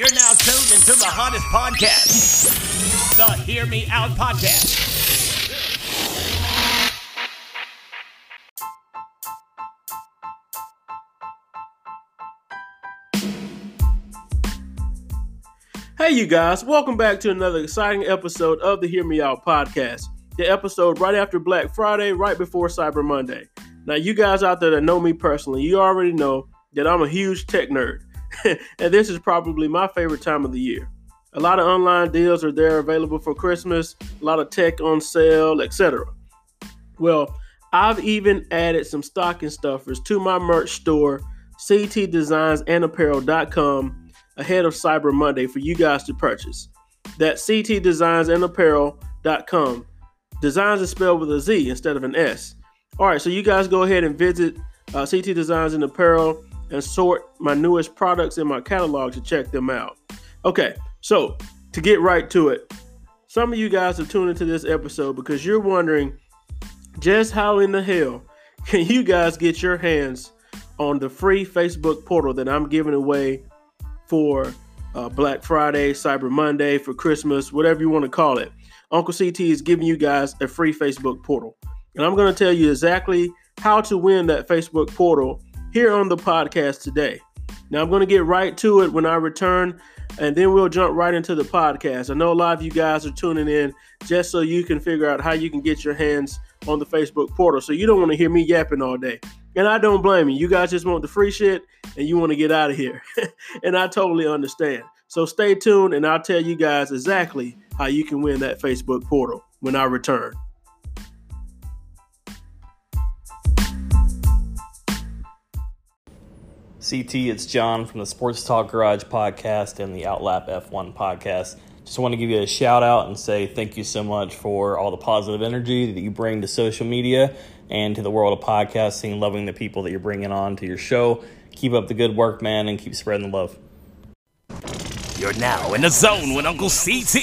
You're now tuned into the hottest podcast, the Hear Me Out Podcast. Hey, you guys, welcome back to another exciting episode of the Hear Me Out podcast. The episode right after Black Friday, right before Cyber Monday. Now, you guys out there that know me personally, you already know that I'm a huge tech nerd, and this is probably my favorite time of the year. A lot of online deals are there available for Christmas, a lot of tech on sale, etc. Well, I've even added some stocking stuffers to my merch store, ctdesignsandapparel.com ahead of Cyber Monday for you guys to purchase. That's ctdesignsandapparel.com. Designs is spelled with a Z instead of an S. All right, so you guys go ahead and visit uh, CT Designs and Apparel and sort my newest products in my catalog to check them out. Okay, so to get right to it, some of you guys have tuned into this episode because you're wondering just how in the hell can you guys get your hands on the free Facebook portal that I'm giving away for uh, Black Friday, Cyber Monday, for Christmas, whatever you want to call it. Uncle CT is giving you guys a free Facebook portal. And I'm going to tell you exactly how to win that Facebook portal here on the podcast today. Now, I'm going to get right to it when I return, and then we'll jump right into the podcast. I know a lot of you guys are tuning in just so you can figure out how you can get your hands on the Facebook portal. So you don't want to hear me yapping all day. And I don't blame you. You guys just want the free shit and you want to get out of here. and I totally understand. So stay tuned and I'll tell you guys exactly how you can win that Facebook portal when I return. CT, it's John from the Sports Talk Garage podcast and the Outlap F1 podcast. Just want to give you a shout out and say thank you so much for all the positive energy that you bring to social media and to the world of podcasting, loving the people that you're bringing on to your show. Keep up the good work, man, and keep spreading the love. You're now in the zone with Uncle CT.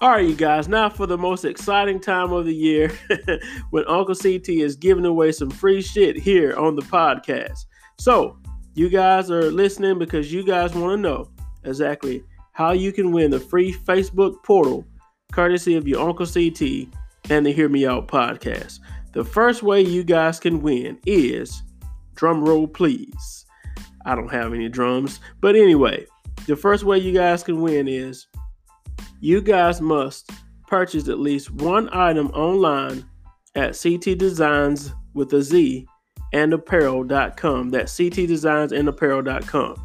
All right, you guys, now for the most exciting time of the year when Uncle CT is giving away some free shit here on the podcast. So, you guys are listening because you guys want to know exactly how you can win the free Facebook portal courtesy of your Uncle CT and the Hear Me Out podcast. The first way you guys can win is drum roll, please. I don't have any drums, but anyway, the first way you guys can win is you guys must purchase at least one item online at CT Designs with a Z and apparel.com. That's CT Designs and apparel.com.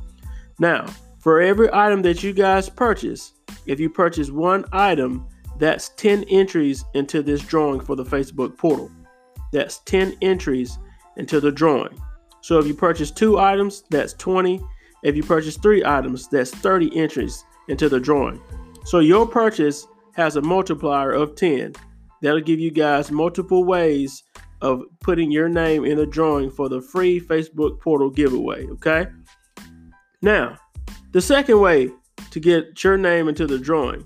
Now, for every item that you guys purchase, if you purchase one item, that's 10 entries into this drawing for the Facebook portal. That's 10 entries into the drawing. So if you purchase two items, that's 20. If you purchase three items, that's 30 entries into the drawing. So your purchase has a multiplier of 10. That'll give you guys multiple ways of putting your name in a drawing for the free Facebook portal giveaway, okay? Now, the second way to get your name into the drawing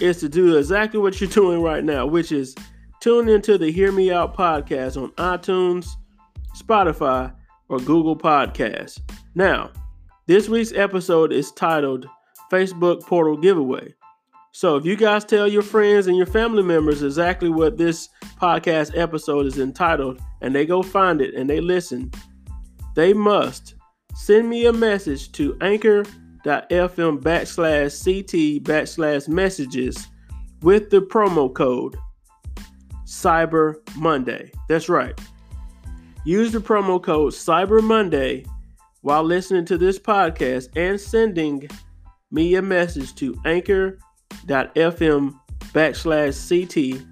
is to do exactly what you're doing right now, which is tune into the Hear Me Out podcast on iTunes, Spotify, or Google Podcasts. Now, this week's episode is titled Facebook Portal Giveaway. So if you guys tell your friends and your family members exactly what this podcast episode is entitled and they go find it and they listen, they must send me a message to anchor.fm backslash ct backslash messages with the promo code Cyber Monday. That's right. Use the promo code Cyber Monday while listening to this podcast and sending me a message to anchor.fm backslash ct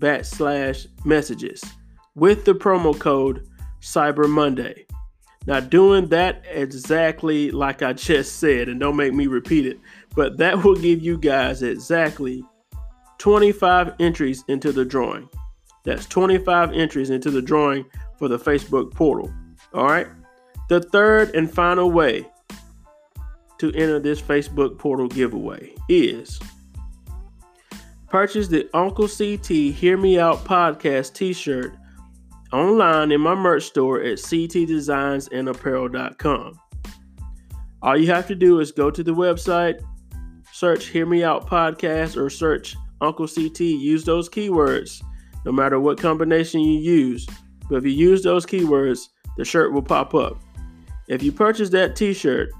backslash messages with the promo code Cyber Monday. Now, doing that exactly like I just said, and don't make me repeat it, but that will give you guys exactly 25 entries into the drawing. That's 25 entries into the drawing for the Facebook portal. All right. The third and final way to enter this Facebook portal giveaway is Purchase the Uncle CT Hear Me Out podcast t shirt online in my merch store at ctdesignsandapparel.com. All you have to do is go to the website, search Hear Me Out podcast, or search Uncle CT. Use those keywords, no matter what combination you use. But if you use those keywords, the shirt will pop up. If you purchase that t shirt,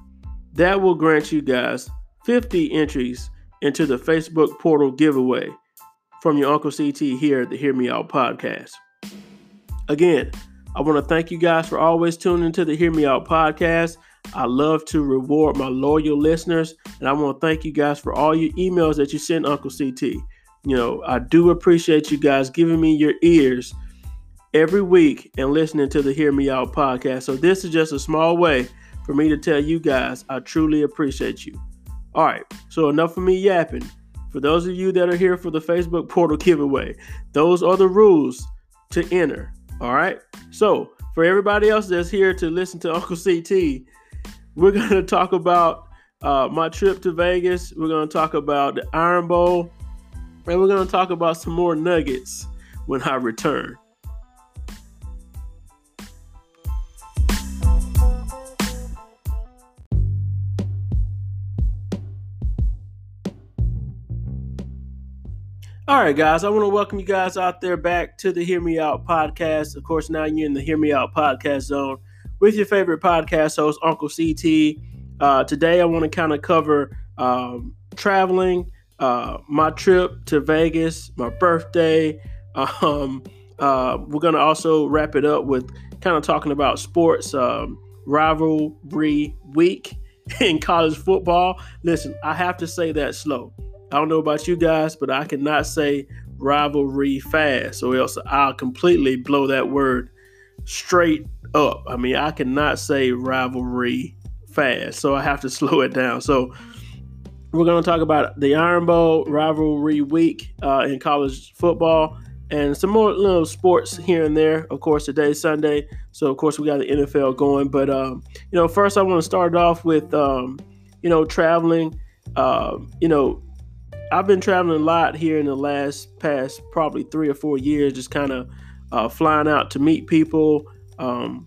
that will grant you guys 50 entries into the Facebook portal giveaway from your Uncle CT here at the Hear Me Out podcast. Again, I want to thank you guys for always tuning to the Hear Me Out podcast. I love to reward my loyal listeners, and I want to thank you guys for all your emails that you send Uncle CT. You know, I do appreciate you guys giving me your ears every week and listening to the Hear Me Out podcast. So, this is just a small way for me to tell you guys I truly appreciate you. All right, so enough of me yapping. For those of you that are here for the Facebook portal giveaway, those are the rules to enter. All right, so for everybody else that's here to listen to Uncle CT, we're going to talk about uh, my trip to Vegas. We're going to talk about the Iron Bowl, and we're going to talk about some more nuggets when I return. All right, guys, I want to welcome you guys out there back to the Hear Me Out podcast. Of course, now you're in the Hear Me Out podcast zone with your favorite podcast host, Uncle CT. Uh, today, I want to kind of cover um, traveling, uh, my trip to Vegas, my birthday. Um, uh, we're going to also wrap it up with kind of talking about sports, um, rivalry week in college football. Listen, I have to say that slow I don't know about you guys, but I cannot say rivalry fast, or else I'll completely blow that word straight up. I mean, I cannot say rivalry fast, so I have to slow it down. So we're going to talk about the Iron Bowl rivalry week uh, in college football and some more little sports here and there. Of course, today's Sunday, so of course we got the NFL going. But um, you know, first I want to start off with um, you know traveling. Uh, you know, I've been traveling a lot here in the last past probably three or four years, just kind of uh, flying out to meet people, um,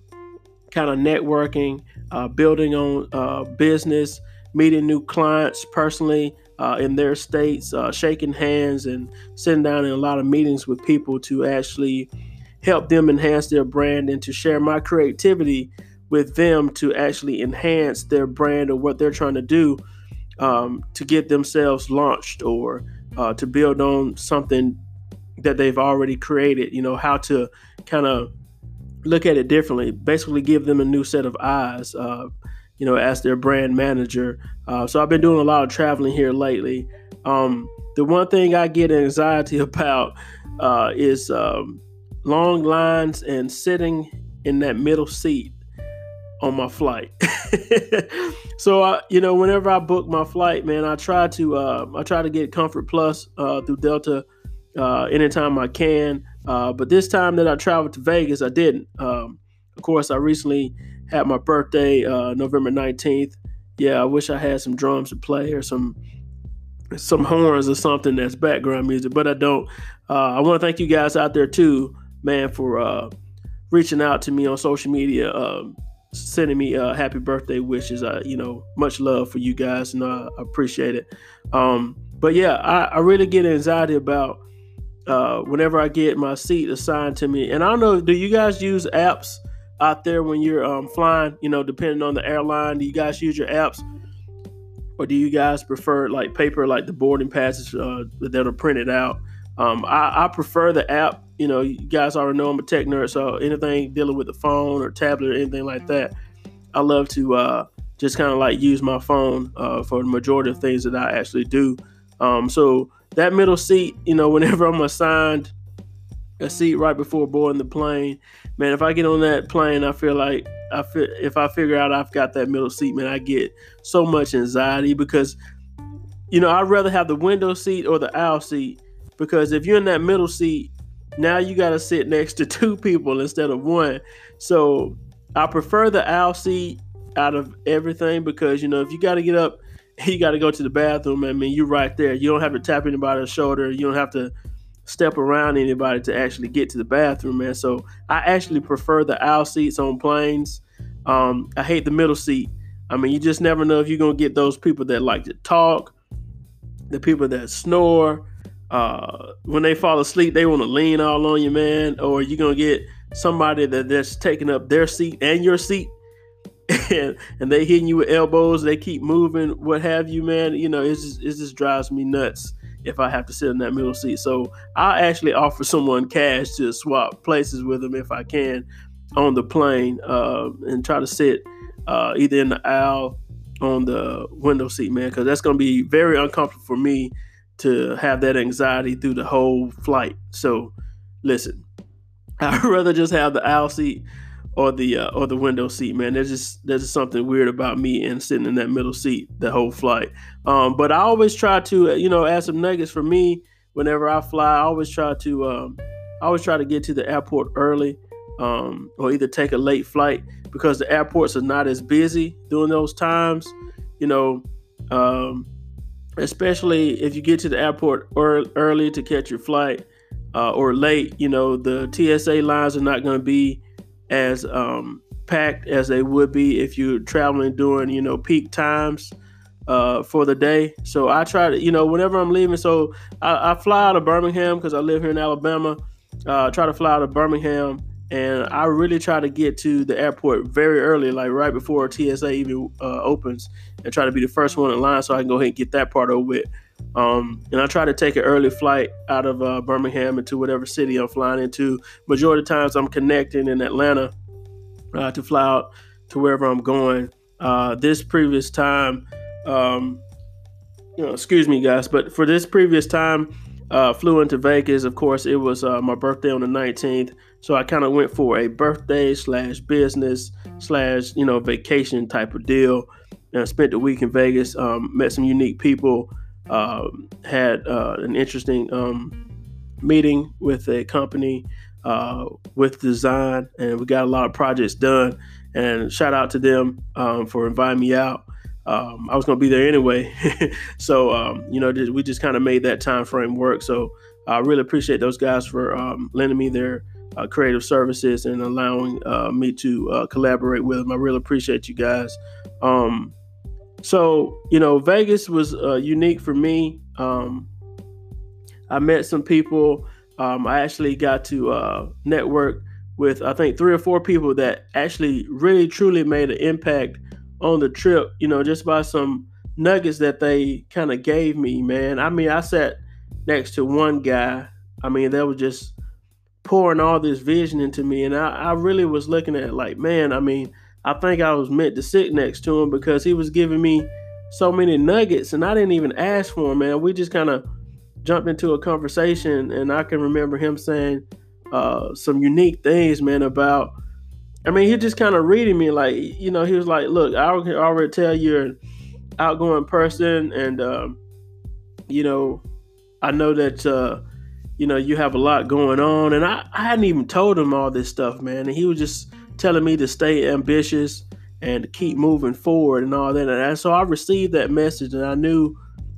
kind of networking, uh, building on uh, business, meeting new clients personally uh, in their states, uh, shaking hands, and sitting down in a lot of meetings with people to actually help them enhance their brand and to share my creativity with them to actually enhance their brand or what they're trying to do um, to get themselves launched or uh, to build on something that they've already created. You know, how to kind of look at it differently, basically give them a new set of eyes, uh, you know, as their brand manager. Uh, so I've been doing a lot of traveling here lately. Um, the one thing I get anxiety about uh, is um, long lines and sitting in that middle seat on my flight. so I, you know, whenever I book my flight, man, I try to uh, I try to get Comfort Plus uh, through Delta uh, anytime I can. Uh, but this time that I traveled to Vegas, I didn't. Um, of course, I recently had my birthday, uh, November nineteenth. Yeah, I wish I had some drums to play or some some horns or something that's background music, but I don't. Uh, I want to thank you guys out there too, man, for reaching out to me on social media. Um, sending me uh, happy birthday wishes. I, you know, much love for you guys, and I appreciate it. Um, but yeah, I, I, really get anxiety about uh, whenever I get my seat assigned to me. And I don't know, do you guys use apps out there when you're um, flying? You know, depending on the airline, do you guys use your apps? Or do you guys prefer like paper, like the boarding passes uh, that are printed out? Um, I, I, prefer the app. You know, you guys already know I'm a tech nerd, so anything dealing with the phone or tablet or anything like that, I love to uh, just kind of like use my phone uh, for the majority of things that I actually do. Um, so that middle seat, you know, whenever I'm assigned a seat right before boarding the plane, man, if I get on that plane, I feel like I if I figure out I've got that middle seat, man, I get so much anxiety because, you know, I'd rather have the window seat or the aisle seat because if you're in that middle seat, now you got to sit next to two people instead of one. So I prefer the aisle seat out of everything because you know if you got to get up you got to go to the bathroom, I mean, you're right there. You don't have to tap anybody on the shoulder. You don't have to step around anybody to actually get to the bathroom, man. So I actually prefer the aisle seats on planes. Um, I hate the middle seat. I mean, you just never know if you're gonna get those people that like to talk, the people that snore. Uh, when they fall asleep, they want to lean all on you, man. Or you're gonna get somebody that that's taking up their seat and your seat, and, and they hitting you with elbows. They keep moving, what have you, man. You know, it just it just drives me nuts if I have to sit in that middle seat. So I actually offer someone cash to swap places with them if I can on the plane uh, and try to sit uh, either in the aisle on the window seat, man, because that's to be very uncomfortable for me to have that anxiety through the whole flight. So listen, I'd rather just have the aisle seat or the uh, or the window seat, man. There's just there's just something weird about me and sitting in that middle seat the whole flight. Um, but I always try to, uh, you know, add some nuggets for me whenever I fly. I always try to, um, I always try to get to the airport early, um, or either take a late flight because the airports are not as busy during those times. You know, um, especially if you get to the airport early to catch your flight uh, or late. You know, the TSA lines are not going to be as um, packed as they would be if you're traveling during you know peak times uh, for the day. So I try to you know whenever I'm leaving. So I, I fly out of Birmingham because I live here in Alabama. Uh, try to fly out of Birmingham, and I really try to get to the airport very early, like right before TSA even uh, opens, and try to be the first one in line so I can go ahead and get that part over with. Um, and I try to take an early flight out of uh, Birmingham into whatever city I'm flying into. Majority of times I'm connecting in Atlanta uh, to fly out to wherever I'm going. Uh, this previous time, um, you know, excuse me, guys, but for this previous time, uh, flew into Vegas. Of course, it was uh, my birthday on the 19th, so I kind of went for a birthday slash business slash you know vacation type of deal. I spent the week in Vegas, um, met some unique people uh, had uh, an interesting um, meeting with a company uh, with design, and we got a lot of projects done. And shout out to them um, for inviting me out. Um, I was going to be there anyway, so um, you know we just kind of made that time frame work. So I really appreciate those guys for lending me their uh, creative services and allowing uh, me to uh, collaborate with them. I really appreciate you guys. Um, so, you know, Vegas was uh, unique for me. Um, I met some people. Um, I actually got to uh, network with, I think, three or four people that actually really, truly made an impact on the trip, you know, just by some nuggets that they kind of gave me, man. I mean, I sat next to one guy. I mean, that was just pouring all this vision into me. And I, I really was looking at like, man, I mean, I think I was meant to sit next to him because he was giving me so many nuggets and I didn't even ask for him, man. We just kind of jumped into a conversation and I can remember him saying uh, some unique things, man, about I mean, he just kind of reading me like, you know, he was like, look, I can already tell you're an outgoing person and um, you know, I know that uh, you know, you have a lot going on and I, I hadn't even told him all this stuff, man. And he was just telling me to stay ambitious and keep moving forward and all that. And so I received that message and I knew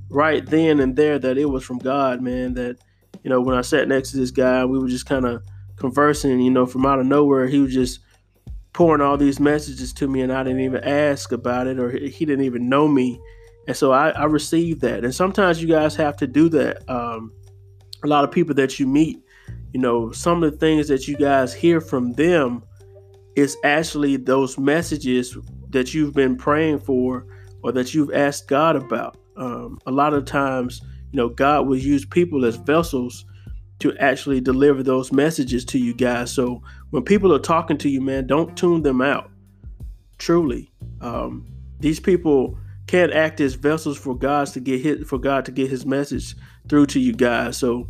right then and there that it was from God, man. That, you know, when I sat next to this guy, we were just kind of conversing, you know, from out of nowhere, he was just pouring all these messages to me and I didn't even ask about it or he didn't even know me. And so I, I received that. And sometimes you guys have to do that. Um, a lot of people that you meet, you know, some of the things that you guys hear from them it's actually those messages that you've been praying for or that you've asked God about. Um, a lot of times, you know, God will use people as vessels to actually deliver those messages to you guys. So when people are talking to you, man, don't tune them out. Truly, um, these people can't act as vessels for God to get hit for God to get His message through to you guys. So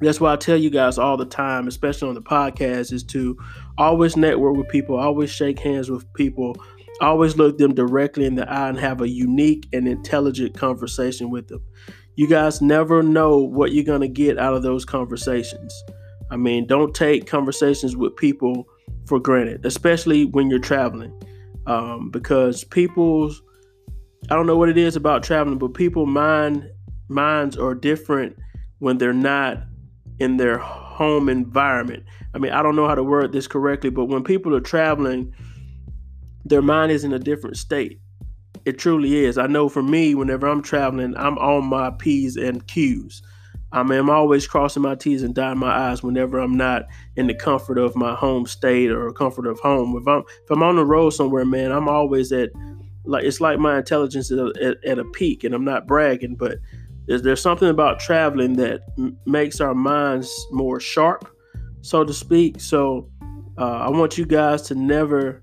that's why I tell you guys all the time, especially on the podcast, is to always network with people, always shake hands with people, always look them directly in the eye and have a unique and intelligent conversation with them. You guys never know what you're going to get out of those conversations. I mean, don't take conversations with people for granted, especially when you're traveling, um, because people's I don't know what it is about traveling, but people mind minds are different when they're not in their home environment. I mean, I don't know how to word this correctly, but when people are traveling, their mind is in a different state. It truly is. I know for me, whenever I'm traveling, I'm on my P's and Q's. I mean, I'm always crossing my T's and dotting my I's whenever I'm not in the comfort of my home state or comfort of home. If I'm if I'm on the road somewhere, man, I'm always at like it's like my intelligence is at, at a peak, and I'm not bragging, but there's, there's something about traveling that m- makes our minds more sharp, so to speak. So uh, I want you guys to never,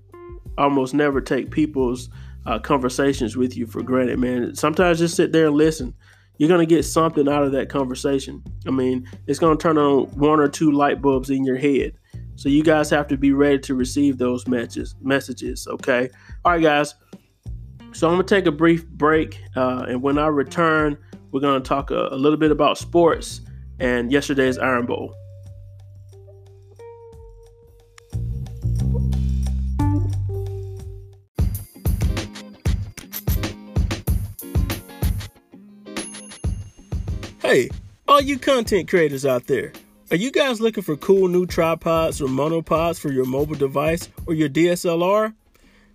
almost never take people's uh, conversations with you for granted, man. Sometimes just sit there and listen. You're gonna get something out of that conversation. I mean, it's gonna turn on one or two light bulbs in your head. So you guys have to be ready to receive those messages. Messages, okay? All right, guys. So I'm gonna take a brief break, uh, and when I return, we're gonna talk a, a little bit about sports and yesterday's Iron Bowl. Hey, all you content creators out there, are you guys looking for cool new tripods or monopods for your mobile device or your DSLR?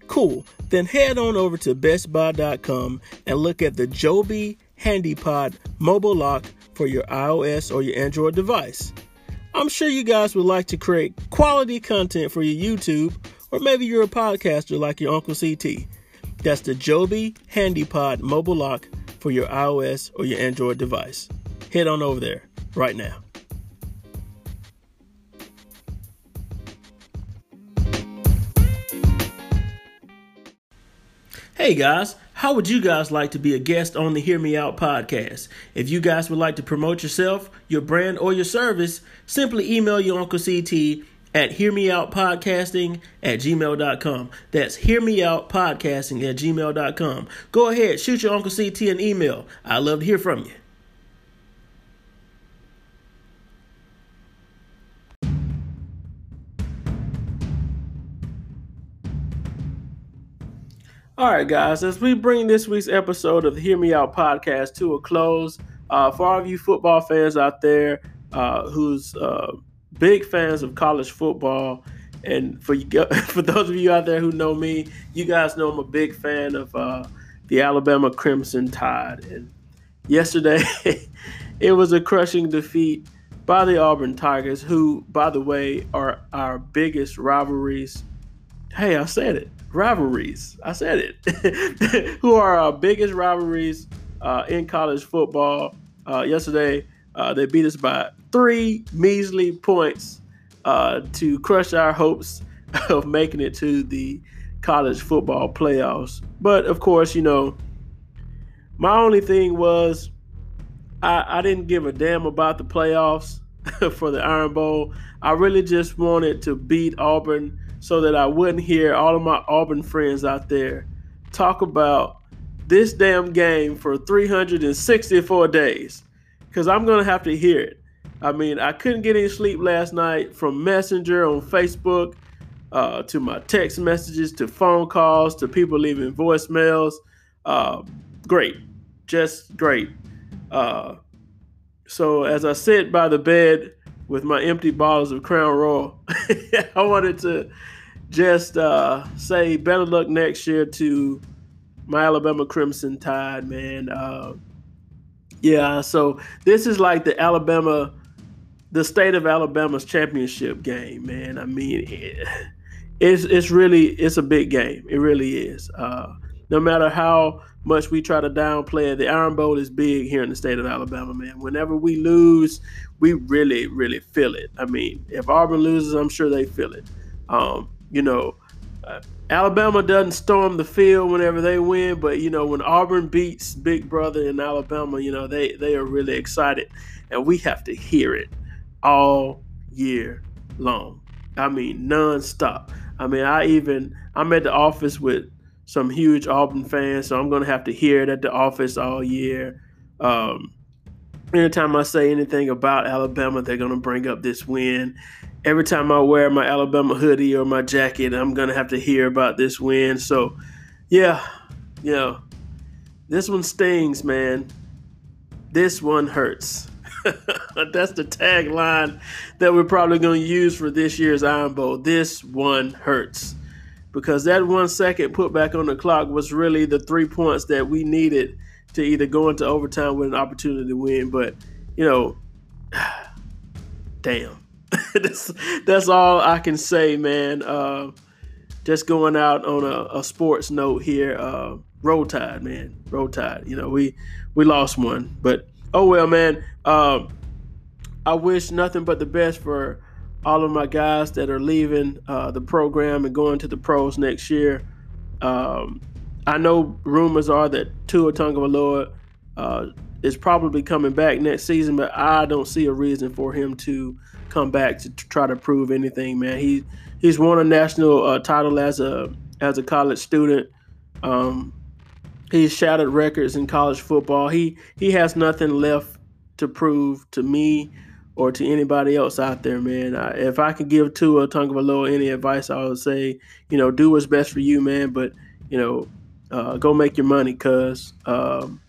Cool. Then head on over to bestbuy.com and look at the Joby HandyPod mobile lock for your iOS or your Android device. I'm sure you guys would like to create quality content for your YouTube, or maybe you're a podcaster like your Uncle CT. That's the Joby HandyPod mobile lock for your iOS or your Android device. Head on over there right now. Hey guys, how would you guys like to be a guest on the Hear Me Out podcast? If you guys would like to promote yourself, your brand, or your service, simply email your Uncle CT at hearmeoutpodcasting at gmail.com. That's hearmeoutpodcasting at gmail.com. Go ahead, shoot your Uncle CT an email. I'd love to hear from you. All right, guys, as we bring this week's episode of the Hear Me Out podcast to a close, uh, for all of you football fans out there uh, who's uh, big fans of college football, and for you, for those of you out there who know me, you guys know I'm a big fan of uh, the Alabama Crimson Tide. And yesterday, it was a crushing defeat by the Auburn Tigers, who, by the way, are our biggest rivalries. Hey, I said it rivalries. I said it. who are our biggest rivalries uh, in college football? Uh, yesterday, uh, they beat us by three measly points uh, to crush our hopes of making it to the college football playoffs. But of course, you know, my only thing was I, I didn't give a damn about the playoffs for the Iron Bowl. I really just wanted to beat Auburn so that I wouldn't hear all of my Auburn friends out there talk about this damn game for 364 days because I'm going to have to hear it. I mean, I couldn't get any sleep last night from Messenger on Facebook uh, to my text messages to phone calls to people leaving voicemails. Uh, great, just great. Uh, so as I sit by the bed with my empty bottles of Crown Royal, I wanted to just uh, say better luck next year to my Alabama Crimson Tide, man. Uh, yeah, so this is like the Alabama, the state of Alabama's championship game, man. I mean, it, it's it's really it's a big game. It really is. Uh, no matter how much we try to downplay it, the Iron Bowl is big here in the state of Alabama, man. Whenever we lose, we really, really feel it. I mean, if Auburn loses, I'm sure they feel it. Um, you know, uh, Alabama doesn't storm the field whenever they win, but you know when Auburn beats Big Brother in Alabama, you know they they are really excited, and we have to hear it all year long. I mean, nonstop. I mean, I even I'm at the office with some huge Auburn fans, so I'm gonna have to hear it at the office all year. Um, anytime I say anything about Alabama, they're gonna bring up this win, every time I wear my Alabama hoodie or my jacket, I'm gonna have to hear about this win. So, yeah, know, This one stings, man. This one hurts. That's the tagline that we're probably to use for this year's Iron Bowl. This one hurts. Because that one second put back on the clock was really the three points that we needed to either go into overtime with an opportunity to win. But, you know, damn. that's, that's all I can say, man. Uh, just going out on a, a sports note here. Uh, roll tide, man. Roll tide. You know, we we lost one, but oh well, man. Um, I wish nothing but the best for all of my guys that are leaving uh, the program and going to the pros next year. Um, I know rumors are that Tua Tagovailoa uh, is probably coming back next season, but I don't see a reason for him to come back to, try to prove anything. Man, he he's won a national uh, title as a as a college student. Um, he's shattered records in college football. He he has nothing left to prove to me or to anybody else out there, man. I, if I could give Tua Tagovailoa any advice, I would say, you know, do what's best for you, man. But you know, uh, go make your money, cause um,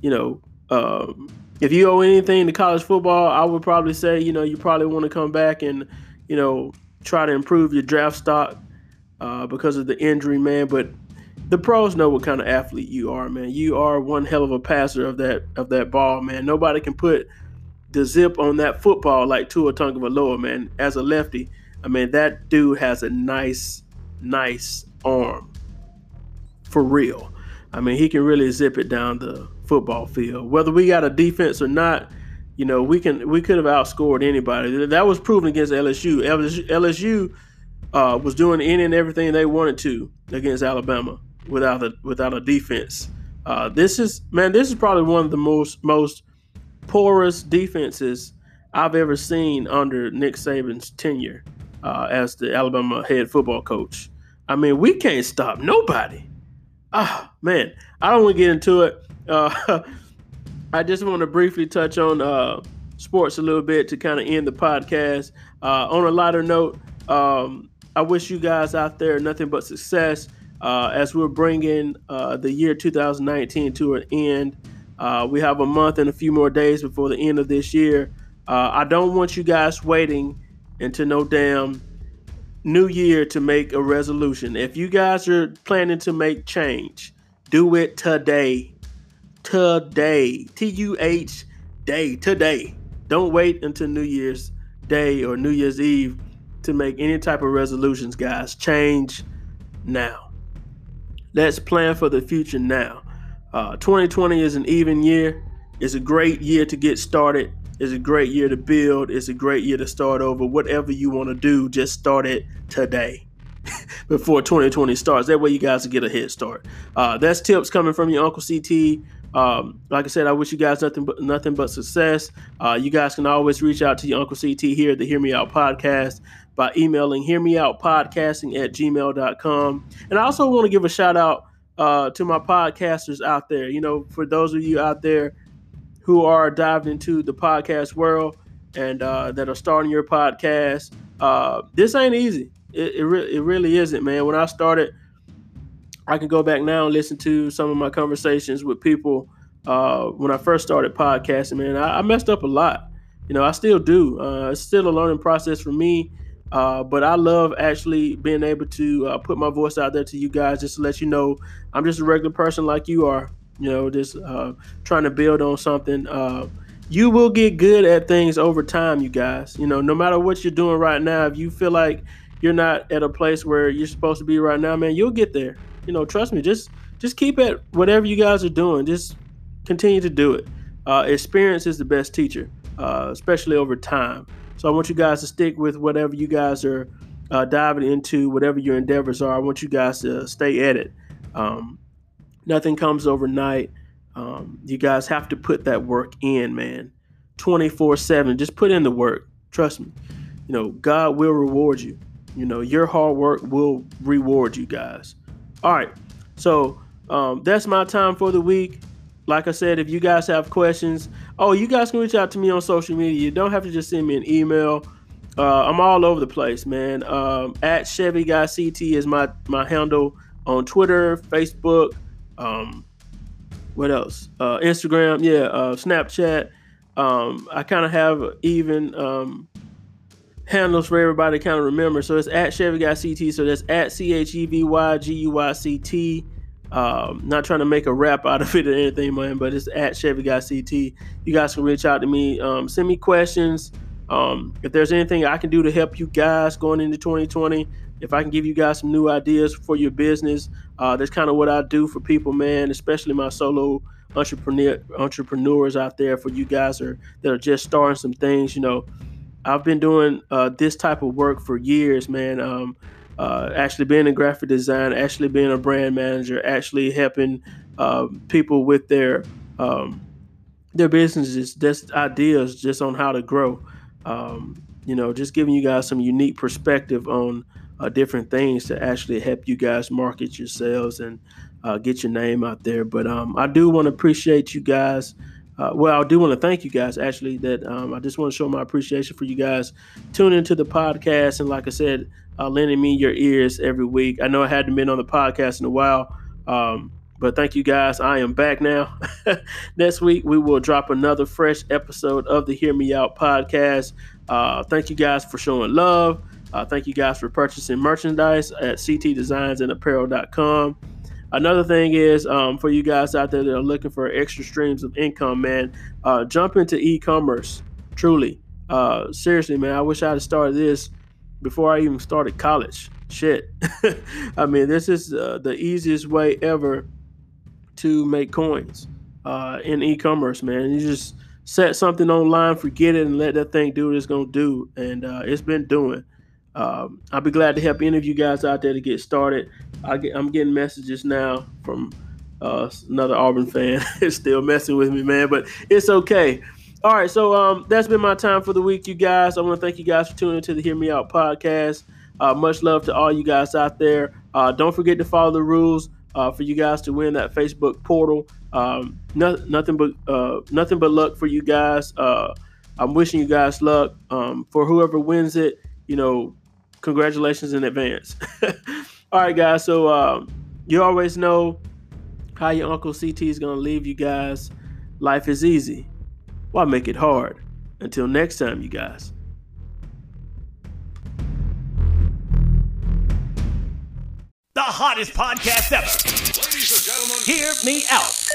you know, um, if you owe anything to college football, I would probably say, you know, you probably want to come back and, you know, try to improve your draft stock uh, because of the injury, man. But the pros know what kind of athlete you are, man. You are one hell of a passer of that of that ball, man. Nobody can put the zip on that football like Tua Tagovailoa, man. As a lefty, I mean that dude has a nice, nice arm, for real. I mean he can really zip it down the football field. Whether we got a defense or not, you know we can we could have outscored anybody. That was proven against LSU. LSU, uh, was doing any and everything they wanted to against Alabama without a without a defense. Uh, this is man, this is probably one of the most most porous defenses I've ever seen under Nick Saban's tenure uh, as the Alabama head football coach. I mean, we can't stop nobody. Ah, man, I don't want to get into it. Uh, I just want to briefly touch on uh, sports a little bit to kind of end the podcast. Uh, on a lighter note, um, I wish you guys out there nothing but success uh, as we're bringing uh, the year 2019 to an end. Uh, we have a month and a few more days before the end of this year. Uh, I don't want you guys waiting until no damn new year to make a resolution. If you guys are planning to make change, do it today. Today. T U H day. Today. Don't wait until New Year's Day or New Year's Eve to make any type of resolutions, guys. Change now. Let's plan for the future now. Uh, 2020 is an even year. It's a great year to get started. It's a great year to build. It's a great year to start over. Whatever you want to do, just start it today before 2020 starts. That way, you guys will get a head start. Uh, that's tips coming from your Uncle CT. Um, like I said, I wish you guys nothing but nothing but success. Uh, you guys can always reach out to your Uncle CT here at the Hear Me Out podcast by emailing hearmeoutpodcasting me out podcasting at gmail.com. And I also want to give a shout out uh, to my podcasters out there. You know, for those of you out there who are dived into the podcast world and uh, that are starting your podcast, uh, this ain't easy. It, it, re- it really isn't, man. When I started, I can go back now and listen to some of my conversations with people uh, when I first started podcasting, man. I, I, messed up a lot. You know, I still do. Uh, it's still a learning process for me. Uh, but I love actually being able to uh, put my voice out there to you guys just to let you know I'm just a regular person like you are, you know, just uh, trying to build on something. Uh, you will get good at things over time, you guys. You know, no matter what you're doing right now, if you feel like you're not at a place where you're supposed to be right now, man, you'll get there. You know, trust me. Just just keep at whatever you guys are doing. Just continue to do it. Uh, experience is the best teacher, especially over time. So I want you guys to stick with whatever you guys are uh, diving into, whatever your endeavors are. I want you guys to stay at it. Um, nothing comes overnight. Um, you guys have to put that work in, man. 24 7. Just put in the work. Trust me. You know, God will reward you. You know, your hard work will reward you guys. All right. So um, that's my time for the week like I said, if you guys have questions, oh, you guys can reach out to me on social media. You don't have to just send me an email. Uh, I'm all over the place, man. Um, at Chevy Guy CT is my my handle on Twitter, Facebook, um, what else? Uh, Instagram, yeah, uh, Snapchat. Um, I kind of have even um, handles for everybody to kind of remember. So it's at Chevy Guy CT. So that's at C H E V Y G U Y C T. Um, not trying to make a rap out of it or anything, man, but it's at Chevy Guy CT. You guys can reach out to me, um, send me questions. Um, if there's anything I can do to help you guys going into 2020, if I can give you guys some new ideas for your business, uh, that's kind of what I do for people, man, especially my solo entrepreneur entrepreneurs out there. For you guys are that are just starting some things, you know, I've been doing uh, this type of work for years, man. Um, uh, actually being a graphic designer, actually being a brand manager, actually helping uh, people with their um, their businesses, just ideas, just on how to grow. Um, you know, just giving you guys some unique perspective on uh, different things to actually help you guys market yourselves and uh, get your name out there. But um, I do want to appreciate you guys. Uh, well, I do want to thank you guys actually. That um, I just want to show my appreciation for you guys tuning into the podcast and, like I said, uh, lending me your ears every week. I know I hadn't been on the podcast in a while, um, but thank you guys. I am back now. Next week we will drop another fresh episode of the Hear Me Out podcast. Uh, thank you guys for showing love. Uh, thank you guys for purchasing merchandise at ctdesignsandapparel.com. Another thing is um, for you guys out there that are looking for extra streams of income, man, uh, jump into e-commerce. Truly, uh, seriously, man. I wish I had started this before I even started college. Shit, I mean, this is uh, the easiest way ever to make coins uh, in e-commerce, man. You just set something online, forget it, and let that thing do what it's gonna do, and uh, it's been doing. Um, I'll be glad to help any of you guys out there to get started. I am getting messages now from uh, another Auburn fan. it's still messing with me, man, but it's okay. All right, so um, that's been my time for the week, you guys. I want to thank you guys for tuning into the Hear Me Out podcast. Uh, much love to all you guys out there. Uh, don't forget to follow the rules uh, for you guys to win that Facebook portal. Um, no, nothing but uh, nothing but luck for you guys. Uh, I'm wishing you guys luck. Um, for whoever wins it, you know, congratulations in advance. All right, guys. So um, you always know how your Uncle CT is going to leave you guys. Life is easy. Why make it hard? Until next time, you guys. The hottest podcast ever. Ladies and gentlemen, hear me out.